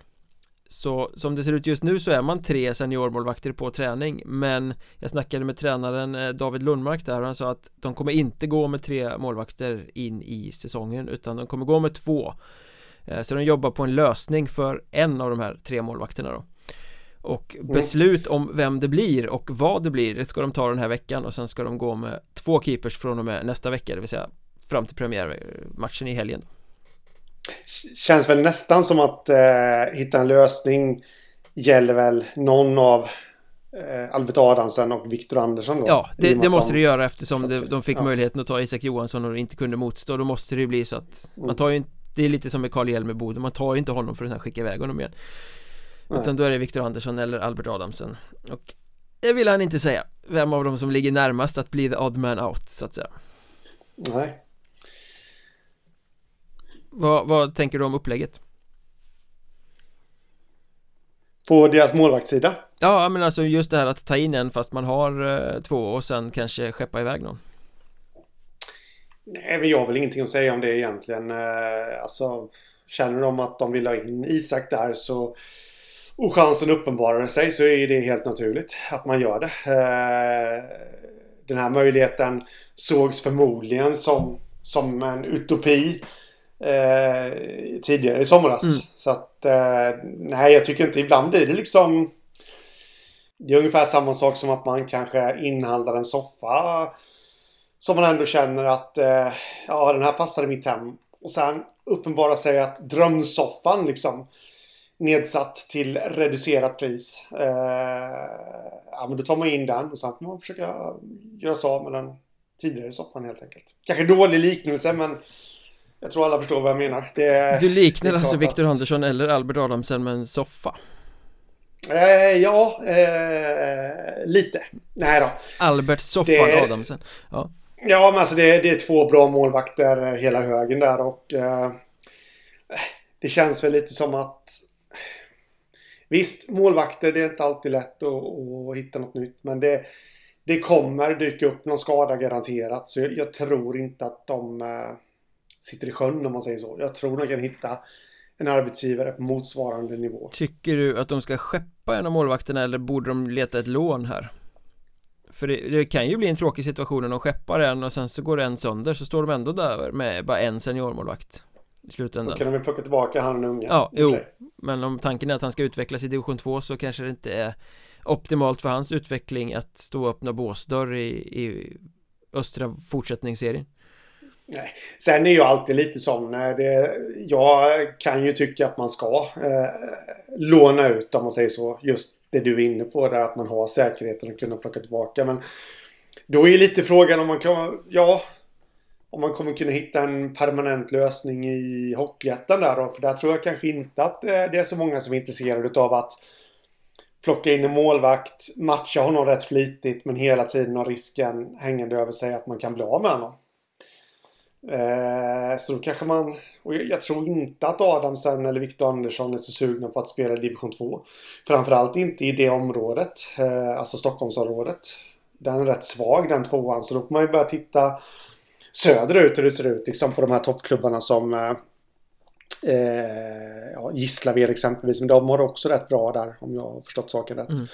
Speaker 1: så som det ser ut just nu så är man tre seniormålvakter på träning men jag snackade med tränaren David Lundmark där och han sa att de kommer inte gå med tre målvakter in i säsongen utan de kommer gå med två så de jobbar på en lösning för en av de här tre målvakterna då och mm. beslut om vem det blir och vad det blir, det ska de ta den här veckan och sen ska de gå med två keepers från och med nästa vecka, det vill säga fram till premiärmatchen i helgen.
Speaker 2: Känns väl nästan som att eh, hitta en lösning gäller väl någon av eh, Albert Adamsen och Viktor Andersson då?
Speaker 1: Ja, det, det måste de... det göra eftersom det, de fick ja. möjligheten att ta Isak Johansson och inte kunde motstå, då måste det ju bli så att mm. man tar ju inte det är lite som med Karl Boden, man tar ju inte honom för att skicka iväg honom igen Nej. Utan då är det Viktor Andersson eller Albert Adamsen Och det vill han inte säga Vem av dem som ligger närmast att bli the odd man out så att säga
Speaker 2: Nej
Speaker 1: Vad, vad tänker du om upplägget?
Speaker 2: På deras målvaktssida?
Speaker 1: Ja men alltså just det här att ta in en fast man har eh, två och sen kanske skeppa iväg någon
Speaker 2: Nej men jag har väl ingenting att säga om det egentligen eh, Alltså Känner de att de vill ha in Isak där så och chansen uppenbarar sig så är det helt naturligt att man gör det. Eh, den här möjligheten sågs förmodligen som, som en utopi eh, tidigare i somras. Mm. Så att eh, nej, jag tycker inte. Ibland blir det liksom det är ungefär samma sak som att man kanske inhandlar en soffa som man ändå känner att ja, den här passar i mitt hem. Och sen uppenbarar sig att drömsoffan liksom nedsatt till reducerat pris. Eh, ja, men då tar man in den och sen får man försöka göra sig av med den tidigare soffan helt enkelt. Kanske dålig liknelse men jag tror alla förstår vad jag menar.
Speaker 1: Det, du liknar alltså Viktor att... Andersson eller Albert Adamsen med en soffa?
Speaker 2: Eh, ja, eh, lite. Nej då.
Speaker 1: Albert Soffan det... Adamsen. Ja.
Speaker 2: Ja, men alltså det, det, är två bra målvakter hela högen där och eh, det känns väl lite som att Visst, målvakter, det är inte alltid lätt att, att hitta något nytt. Men det, det kommer dyka upp någon skada garanterat. Så jag, jag tror inte att de äh, sitter i sjön om man säger så. Jag tror de kan hitta en arbetsgivare på motsvarande nivå.
Speaker 1: Tycker du att de ska skeppa en av målvakterna eller borde de leta ett lån här? För det, det, kan ju bli en tråkig situation om de skeppar en och sen så går en sönder så står de ändå där med bara en seniormålvakt i slutändan
Speaker 2: Då kan de väl plocka tillbaka han unge
Speaker 1: Ja, okay. jo Men om tanken är att han ska utvecklas i division 2 så kanske det inte är optimalt för hans utveckling att stå och öppna båsdörr i, i östra fortsättningsserien
Speaker 2: Nej. Sen är ju alltid lite sån. Eh, det, jag kan ju tycka att man ska eh, låna ut om man säger så. Just det du är inne på där att man har säkerheten att kunna plocka tillbaka. Men då är ju lite frågan om man kan, ja om man kommer kunna hitta en permanent lösning i Hockeyettan där då. För där tror jag kanske inte att eh, det är så många som är intresserade av att plocka in en målvakt, matcha honom rätt flitigt men hela tiden har risken hängande över sig att man kan bli av med honom. Eh, så då kanske man... Och jag, tror inte att Adamsen eller Viktor Andersson är så sugna på att spela i division 2. Framförallt inte i det området, eh, alltså Stockholmsområdet. Den är rätt svag den tvåan så då får man ju börja titta söderut hur det ser ut liksom på de här toppklubbarna som eh, eh ja, Gislaved exempelvis. Men de har också rätt bra där om jag har förstått saken rätt. Mm.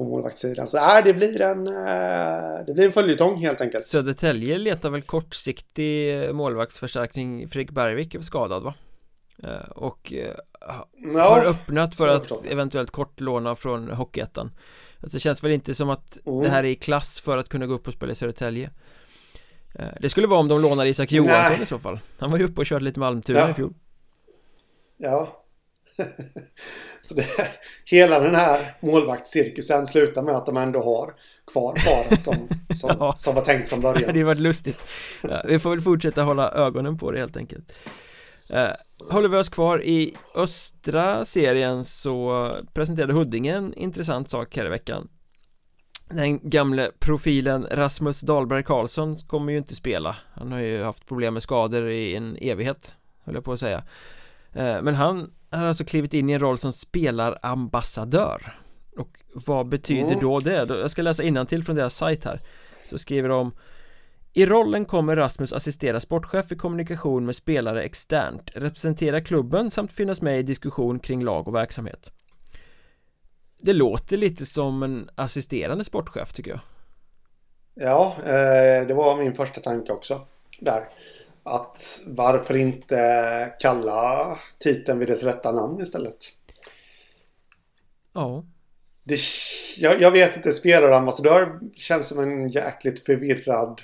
Speaker 2: På målvaktssidan. Så äh, det blir en äh, Det blir en följetong helt enkelt.
Speaker 1: Södertälje letar väl kortsiktig målvaktsförstärkning. Fredrik Bergvik är skadad va? Eh, och ja, har öppnat för att eventuellt kortlåna från Hockeyettan. Alltså det känns väl inte som att mm. det här är i klass för att kunna gå upp och spela i Södertälje. Eh, det skulle vara om de lånar Isak Johansson Nej. i så fall Han var ju uppe och körde lite Malmturen ja. i fjol
Speaker 2: Ja Så det, hela den här målvaktscirkusen slutar med att de ändå har kvar paret som, som, ja. som var tänkt från början.
Speaker 1: det var lustigt. Ja, vi får väl fortsätta hålla ögonen på det helt enkelt. Eh, håller vi oss kvar i östra serien så presenterade Huddinge en intressant sak här i veckan. Den gamle profilen Rasmus Dahlberg Karlsson kommer ju inte spela Han har ju haft problem med skador i en evighet Höll jag på att säga eh, Men han har alltså klivit in i en roll som spelarambassadör Och vad betyder mm. då det? Jag ska läsa till från deras sajt här Så skriver de i rollen kommer Rasmus assistera sportchef i kommunikation med spelare externt, representera klubben samt finnas med i diskussion kring lag och verksamhet. Det låter lite som en assisterande sportchef tycker jag.
Speaker 2: Ja, eh, det var min första tanke också. Där. Att varför inte kalla titeln vid dess rätta namn istället?
Speaker 1: Ja.
Speaker 2: Det, jag, jag vet inte, spelarambassadör känns som en jäkligt förvirrad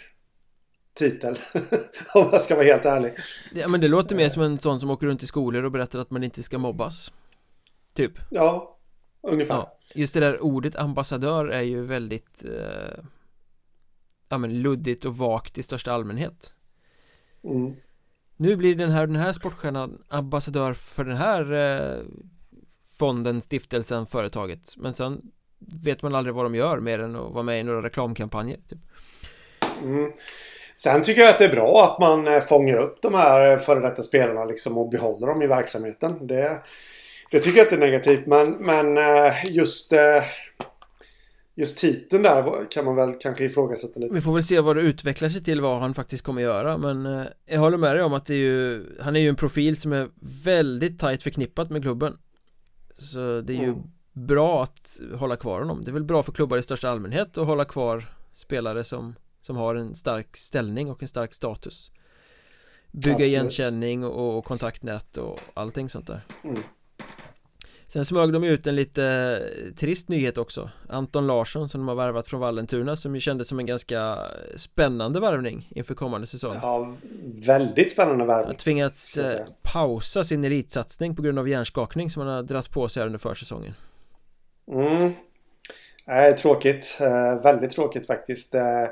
Speaker 2: titel. Om jag ska vara helt ärlig.
Speaker 1: Ja men det låter mer som en sån som åker runt i skolor och berättar att man inte ska mobbas. Typ.
Speaker 2: Ja, ungefär. Ja,
Speaker 1: just det där ordet ambassadör är ju väldigt eh, Ja men luddigt och vagt i största allmänhet.
Speaker 2: Mm.
Speaker 1: Nu blir den här, den här sportstjärnan ambassadör för den här eh, fonden, stiftelsen, företaget. Men sen vet man aldrig vad de gör mer än att vara med i några reklamkampanjer. Typ.
Speaker 2: Mm. Sen tycker jag att det är bra att man eh, fångar upp de här eh, före detta spelarna liksom och behåller dem i verksamheten. Det, det tycker jag inte är negativt men, men eh, just Just titeln där kan man väl kanske ifrågasätta lite
Speaker 1: Vi får väl se vad det utvecklar sig till vad han faktiskt kommer göra men Jag håller med dig om att det är ju Han är ju en profil som är väldigt tajt förknippat med klubben Så det är ju mm. bra att hålla kvar honom Det är väl bra för klubbar i största allmänhet att hålla kvar spelare som som har en stark ställning och en stark status Bygga Absolut. igenkänning och, kontaktnät och allting sånt där
Speaker 2: mm.
Speaker 1: Sen smög de ut en lite trist nyhet också. Anton Larsson som de har värvat från Vallentuna som ju kändes som en ganska spännande värvning inför kommande säsong.
Speaker 2: Ja, väldigt spännande värvning Har
Speaker 1: tvingats eh, pausa sin elitsatsning på grund av hjärnskakning som han har dratt på sig under försäsongen.
Speaker 2: Mm. Nej, tråkigt. Eh, väldigt tråkigt faktiskt. Eh,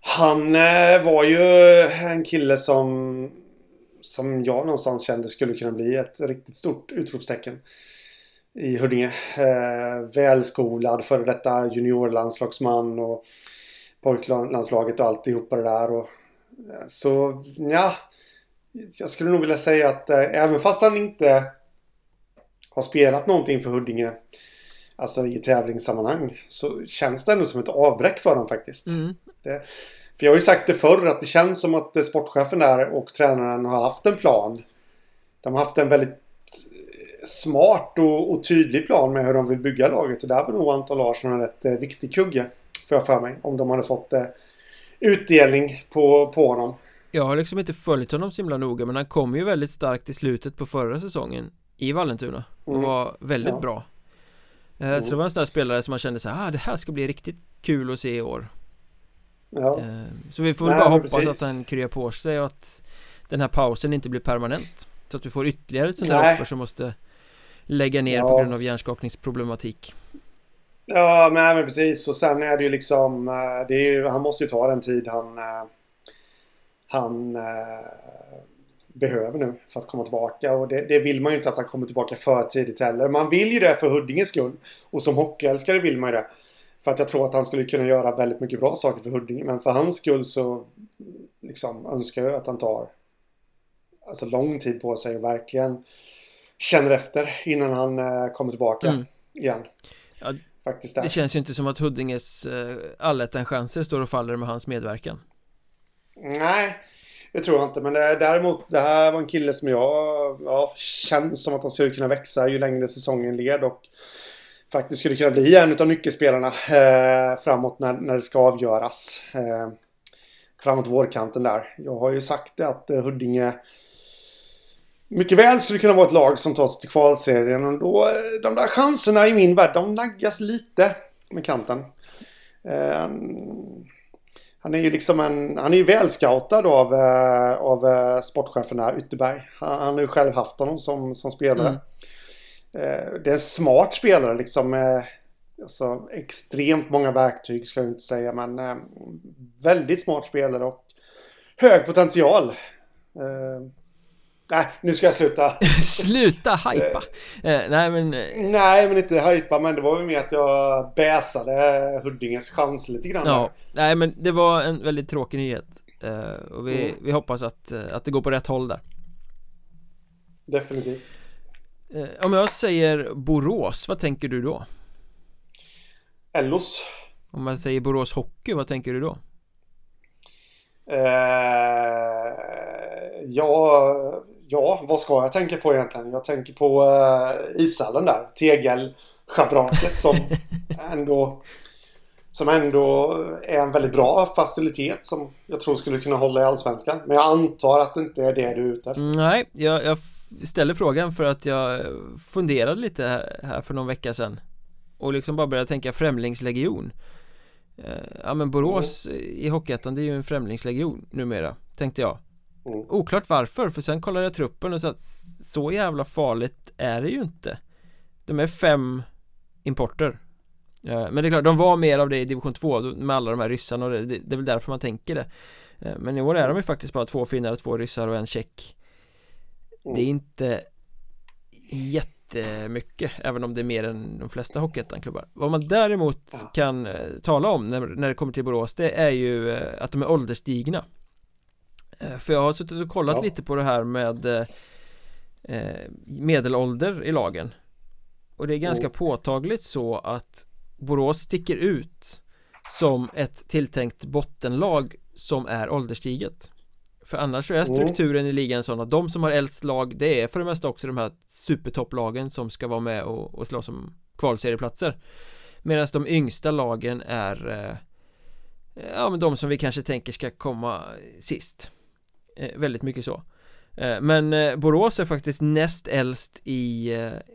Speaker 2: han eh, var ju en kille som som jag någonstans kände skulle kunna bli ett riktigt stort utropstecken i Huddinge. Eh, välskolad före detta juniorlandslagsman och pojklandslaget och alltihopa det där. Och, eh, så ja, jag skulle nog vilja säga att eh, även fast han inte har spelat någonting för Huddinge Alltså i tävlingssammanhang så känns det ändå som ett avbräck för dem faktiskt.
Speaker 1: Mm.
Speaker 2: Det, för jag har ju sagt det förr att det känns som att sportchefen där och tränaren har haft en plan. De har haft en väldigt smart och, och tydlig plan med hur de vill bygga laget. Och där var nog Anton Larsson en rätt eh, viktig kugge. För jag för mig. Om de hade fått eh, utdelning på, på honom.
Speaker 1: Jag har liksom inte följt honom så himla noga men han kom ju väldigt starkt i slutet på förra säsongen i Vallentuna och mm. var väldigt ja. bra. Mm. Så det var en sån där spelare som man kände så här, ah, det här ska bli riktigt kul att se i år.
Speaker 2: Ja.
Speaker 1: Eh, så vi får väl bara hoppas precis. att han kryar på sig och att den här pausen inte blir permanent. Så att vi får ytterligare ett sånt där offer som måste lägga ner ja. på grund av hjärnskakningsproblematik.
Speaker 2: Ja, men, men precis. Och sen är det ju liksom, eh, det är ju, han måste ju ta den tid han, eh, han behöver nu för att komma tillbaka. Och det, det, vill man ju inte att han kommer tillbaka för tidigt heller. Man vill ju det för Huddinges skull. Och som hockeyälskare vill man ju det. För att jag tror att han skulle kunna göra väldigt mycket bra saker för Huddinge. Men för hans skull så liksom önskar jag att han tar alltså lång tid på sig och verkligen känner efter innan han eh, kommer tillbaka mm. igen.
Speaker 1: Ja, Faktiskt där. Det känns ju inte som att Huddinges eh, allettan-chanser står och faller med hans medverkan.
Speaker 2: Nej, det tror jag inte. Men det, däremot, det här var en kille som jag ja, känns som att han skulle kunna växa ju längre säsongen led. Och faktiskt skulle kunna bli en av nyckelspelarna eh, framåt när, när det ska avgöras. Eh, framåt vårkanten där. Jag har ju sagt det att eh, Huddinge mycket väl skulle kunna vara ett lag som tar sig till kvalserien. Och då, eh, de där chanserna i min värld, de naggas lite med kanten. Eh, Han är ju liksom en, han är ju välscoutad av, eh, av eh, sportchefen där, Ytterberg. Han, han har ju själv haft honom som, som spelare. Mm. Eh, det är en smart spelare liksom. Alltså extremt många verktyg ska jag inte säga men väldigt smart spelare och hög potential. Nej, nu ska jag sluta.
Speaker 1: sluta hypa! Eh, nej men... Eh,
Speaker 2: nej men inte hypa men det var ju mer att jag bäsade Huddinges chans lite grann.
Speaker 1: Ja, nej men det var en väldigt tråkig nyhet. Eh, och vi, mm. vi hoppas att, eh, att det går på rätt håll där.
Speaker 2: Definitivt.
Speaker 1: Eh, om jag säger Borås, vad tänker du då?
Speaker 2: Ellos.
Speaker 1: Om man säger Borås Hockey, vad tänker du då?
Speaker 2: Eh, ja, Ja, vad ska jag tänka på egentligen? Jag tänker på uh, ishallen där. Tegelschabraket som ändå som ändå är en väldigt bra facilitet som jag tror skulle kunna hålla i Allsvenskan. Men jag antar att det inte är det du är ute efter.
Speaker 1: Nej, jag, jag ställer frågan för att jag funderade lite här, här för någon vecka sedan och liksom bara började tänka främlingslegion. Eh, ja men Borås mm. i Hockeyettan det är ju en främlingslegion numera, tänkte jag. Mm. Oklart varför, för sen kollade jag truppen och sa att så jävla farligt är det ju inte De är fem importer Men det är klart, de var mer av det i division 2 med alla de här ryssarna och det, det är väl därför man tänker det Men i år är de ju faktiskt bara två finnar, två ryssar och en tjeck mm. Det är inte jättemycket även om det är mer än de flesta hockeyettan-klubbar Vad man däremot kan eh, tala om när, när det kommer till Borås det är ju eh, att de är ålderstigna Eh, för jag har suttit och kollat ja. lite på det här med eh, medelålder i lagen Och det är ganska mm. påtagligt så att Borås sticker ut som ett tilltänkt bottenlag som är ålderstiget För annars är mm. strukturen i ligan sån att de som har äldst lag det är för det mesta också de här supertopplagen som ska vara med och, och slåss om kvalserieplatser. Medan de yngsta lagen är eh, Ja men de som vi kanske tänker ska komma sist. Eh, väldigt mycket så. Eh, Men eh, Borås är faktiskt näst äldst i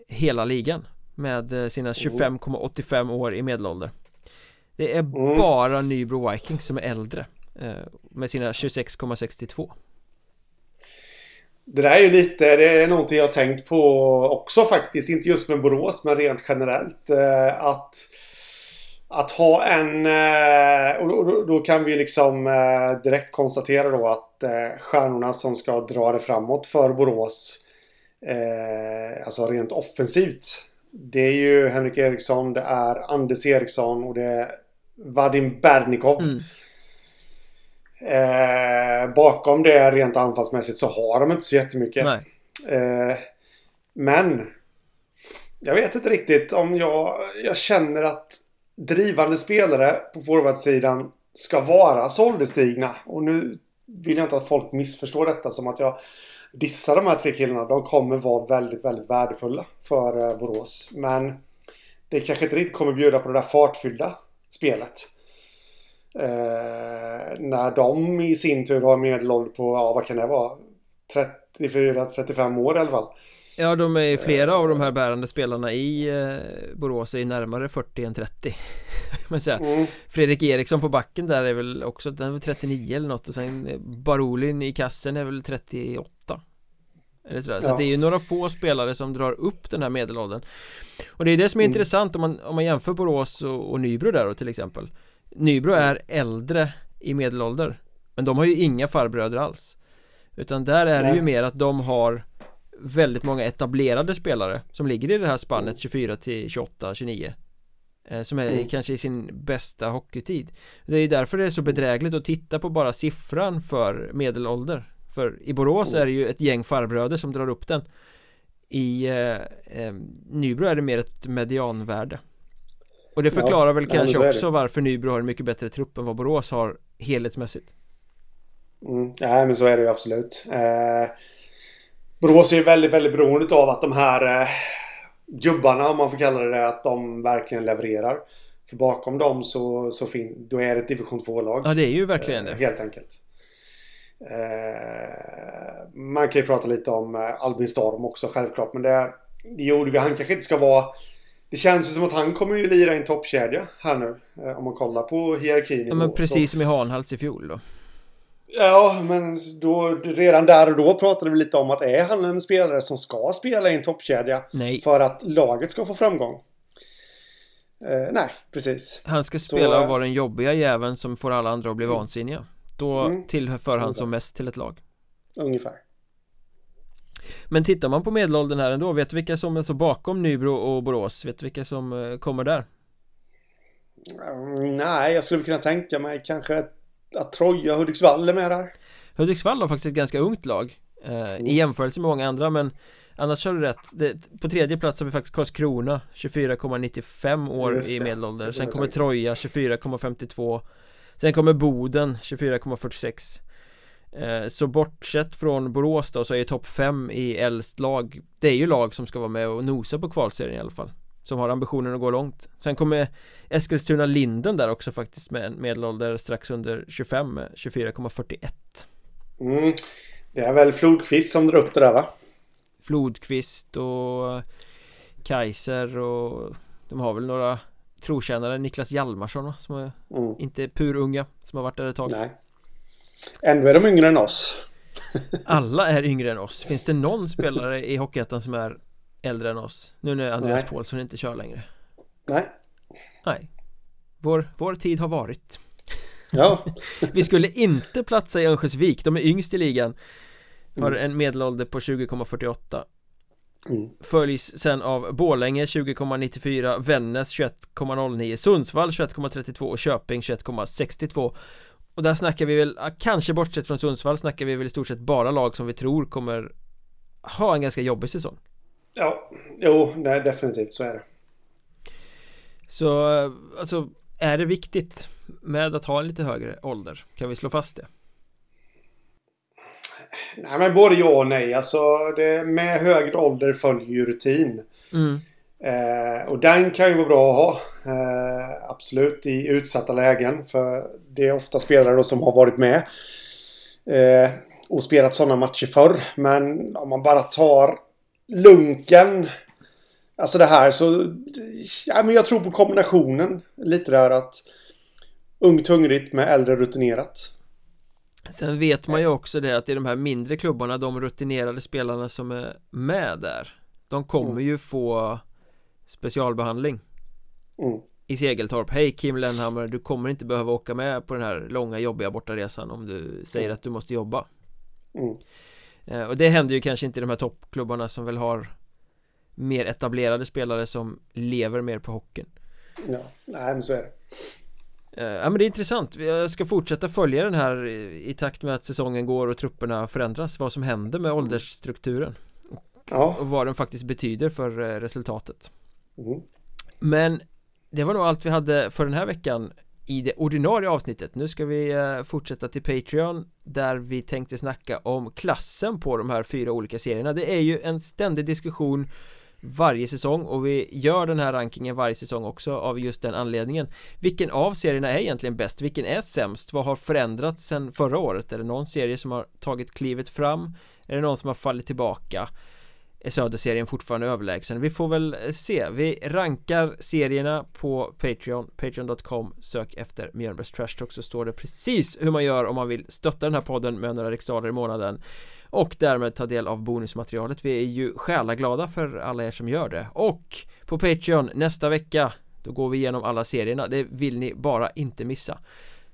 Speaker 1: hela ligan Med sina 25,85 år i medelålder. Det är mm. bara Nybro Vikings som är äldre Med sina 26,62
Speaker 2: det där är ju lite, det är någonting jag har tänkt på också faktiskt, inte just med Borås men rent generellt. Att att ha en... Eh, och då, kan vi liksom eh, direkt konstatera då att eh, stjärnorna som ska dra det framåt för Borås Alltså rent offensivt Det är ju Henrik Eriksson, det är Anders Eriksson och det är Vadim Bernikov mm. Eh, Bakom det rent anfallsmässigt så har de inte så jättemycket eh, Men Jag vet inte riktigt om jag Jag känner att drivande spelare på forwardsidan ska vara så ålderstigna. Och nu vill jag inte att folk missförstår detta som att jag dissar de här tre killarna. De kommer vara väldigt, väldigt värdefulla för eh, Borås. Men det kanske inte riktigt kommer bjuda på det där fartfyllda spelet. Eh, när de i sin tur har medelålder på, ja vad kan det vara? 34-35 år i alla fall.
Speaker 1: Ja, de är flera av de här bärande spelarna i eh, Borås är närmare 40 än 30 Men säga. Mm. Fredrik Eriksson på backen där är väl också, den är väl 39 eller något och sen Barolin i kassen är väl 38 eller sådär. Så ja. det är ju några få spelare som drar upp den här medelåldern Och det är det som är mm. intressant om man, om man jämför Borås och, och Nybro där då till exempel Nybro är äldre i medelålder Men de har ju inga farbröder alls. Utan där är det ju mer att de har väldigt många etablerade spelare som ligger i det här spannet 24 till 28, 29 eh, som är mm. kanske i sin bästa hockeytid. Det är därför det är så bedrägligt att titta på bara siffran för medelålder. För i Borås mm. är det ju ett gäng farbröder som drar upp den. I eh, eh, Nybro är det mer ett medianvärde Och det förklarar ja, väl kanske också varför Nybro har en mycket bättre trupp än vad Borås har helhetsmässigt
Speaker 2: mm. Nej men så är det ju absolut eh... Borås är väldigt, väldigt beroende av att de här eh, gubbarna, om man får kalla det det, att de verkligen levererar. För bakom dem så, så fin, då är det ett division 2-lag.
Speaker 1: Ja, det är ju verkligen det.
Speaker 2: Eh, helt enkelt. Eh, man kan ju prata lite om eh, Albin Storm också självklart, men det, det gjorde vi. Han kanske inte ska vara Det känns ju som att han kommer ju lira i en toppkedja här nu. Eh, om man kollar på hierarkin.
Speaker 1: Ja men precis så... som i Hanhals i fjol då.
Speaker 2: Ja, men då, redan där och då pratade vi lite om att är han en spelare som ska spela i en toppkedja?
Speaker 1: Nej.
Speaker 2: För att laget ska få framgång? Eh, nej, precis.
Speaker 1: Han ska spela så, och vara den jobbiga jäveln som får alla andra att bli mm. vansinniga. Då mm. tillför han som mest till ett lag.
Speaker 2: Ungefär.
Speaker 1: Men tittar man på medelåldern här ändå, vet du vilka som är så bakom Nybro och Borås? Vet du vilka som eh, kommer där?
Speaker 2: Mm, nej, jag skulle kunna tänka mig kanske att Troja och Hudiksvall är med där.
Speaker 1: Hudiksvall har faktiskt ett ganska ungt lag eh, mm. I jämförelse med många andra men Annars har du rätt det, På tredje plats har vi faktiskt Karlskrona 24,95 år i medelålder Sen kommer Troja 24,52 Sen kommer Boden 24,46 Eh, så bortsett från Borås då så är topp 5 i äldst lag. Det är ju lag som ska vara med och nosa på kvalserien i alla fall Som har ambitionen att gå långt. Sen kommer Eskilstuna Linden där också faktiskt med en medelålder strax under 25 24,41
Speaker 2: mm, Det är väl Flodqvist som drar upp det där va?
Speaker 1: Flodqvist och Kaiser och De har väl några trotjänare Niklas Hjalmarsson som är mm. inte purunga Som har varit där ett tag.
Speaker 2: Nej Ändå är de yngre än oss.
Speaker 1: Alla är yngre än oss. Finns det någon spelare i Hockeyettan som är äldre än oss? Nu när Andreas Nej. Paulsson inte kör längre.
Speaker 2: Nej.
Speaker 1: Nej. Vår, vår tid har varit.
Speaker 2: Ja.
Speaker 1: Vi skulle inte platsa i Örnsköldsvik, de är yngst i ligan. Har mm. en medelålder på 20,48 Mm. Följs sen av Borlänge 20,94 Vännäs 21,09 Sundsvall 21,32 och Köping 21,62 och där snackar vi väl, kanske bortsett från Sundsvall snackar vi väl i stort sett bara lag som vi tror kommer ha en ganska jobbig säsong
Speaker 2: Ja, jo, nej, definitivt så är det
Speaker 1: Så, alltså, är det viktigt med att ha en lite högre ålder? Kan vi slå fast det?
Speaker 2: Nej, men både ja och nej. Alltså, det, med högre ålder följer ju rutin.
Speaker 1: Mm.
Speaker 2: Eh, och den kan ju vara bra att ha. Eh, absolut i utsatta lägen. För det är ofta spelare då som har varit med. Eh, och spelat sådana matcher förr. Men om man bara tar lunken. Alltså det här så... Ja, men jag tror på kombinationen. Lite där att ungt hungrigt med äldre rutinerat.
Speaker 1: Sen vet man ju också det att i de här mindre klubbarna, de rutinerade spelarna som är med där De kommer mm. ju få specialbehandling.
Speaker 2: Mm.
Speaker 1: I Segeltorp, hej Kim Lennhammer, du kommer inte behöva åka med på den här långa jobbiga bortaresan om du säger mm. att du måste jobba.
Speaker 2: Mm.
Speaker 1: eh, Och det händer ju kanske inte i de här toppklubbarna som väl har Mer etablerade spelare som lever mer på hockeyn.
Speaker 2: Ja, nej men så är det.
Speaker 1: Eh, Ja men det är intressant, jag ska fortsätta följa den här i takt med att säsongen går och trupperna förändras Vad som händer med åldersstrukturen
Speaker 2: Ja.
Speaker 1: Och vad den faktiskt betyder för eh, resultatet
Speaker 2: Mm.
Speaker 1: Men det var nog allt vi hade för den här veckan i det ordinarie avsnittet Nu ska vi eh, fortsätta till Patreon Där vi tänkte snacka om klassen på de här fyra olika serierna Det är ju en ständig diskussion varje säsong och vi gör den här rankingen varje säsong också av just den anledningen Vilken av serierna är egentligen bäst? Vilken är sämst? Vad har förändrats sen förra året? Är det någon serie som har tagit klivet fram? Är det någon som har fallit tillbaka? Är Söderserien fortfarande överlägsen? Vi får väl eh, se. Vi rankar serierna på Patreon Patreon.com Sök efter Mjölnbergs Trash Talk så står det precis hur man gör om man vill stötta den här podden med några riksdaler i månaden. Och därmed ta del av bonusmaterialet. Vi är ju själaglada för alla er som gör det. Och på Patreon nästa vecka då går vi igenom alla serierna. Det vill ni bara inte missa.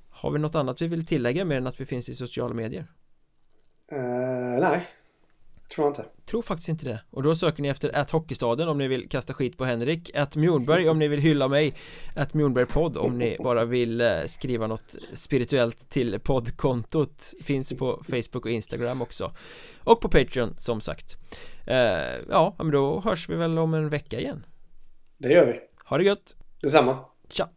Speaker 1: Har vi något annat vi vill tillägga mer än att vi finns i sociala medier?
Speaker 2: Uh, nej. Tror jag inte.
Speaker 1: Tror faktiskt inte det. Och då söker ni efter att Hockeystaden om ni vill kasta skit på Henrik Att Mjornberg om ni vill hylla mig Att Mjornbergpodd om ni bara vill eh, skriva något spirituellt till poddkontot. Finns på Facebook och Instagram också. Och på Patreon som sagt. Eh, Ja, men då hörs vi väl om en vecka igen.
Speaker 2: Det gör vi.
Speaker 1: Ha det gött.
Speaker 2: Detsamma.
Speaker 1: Tja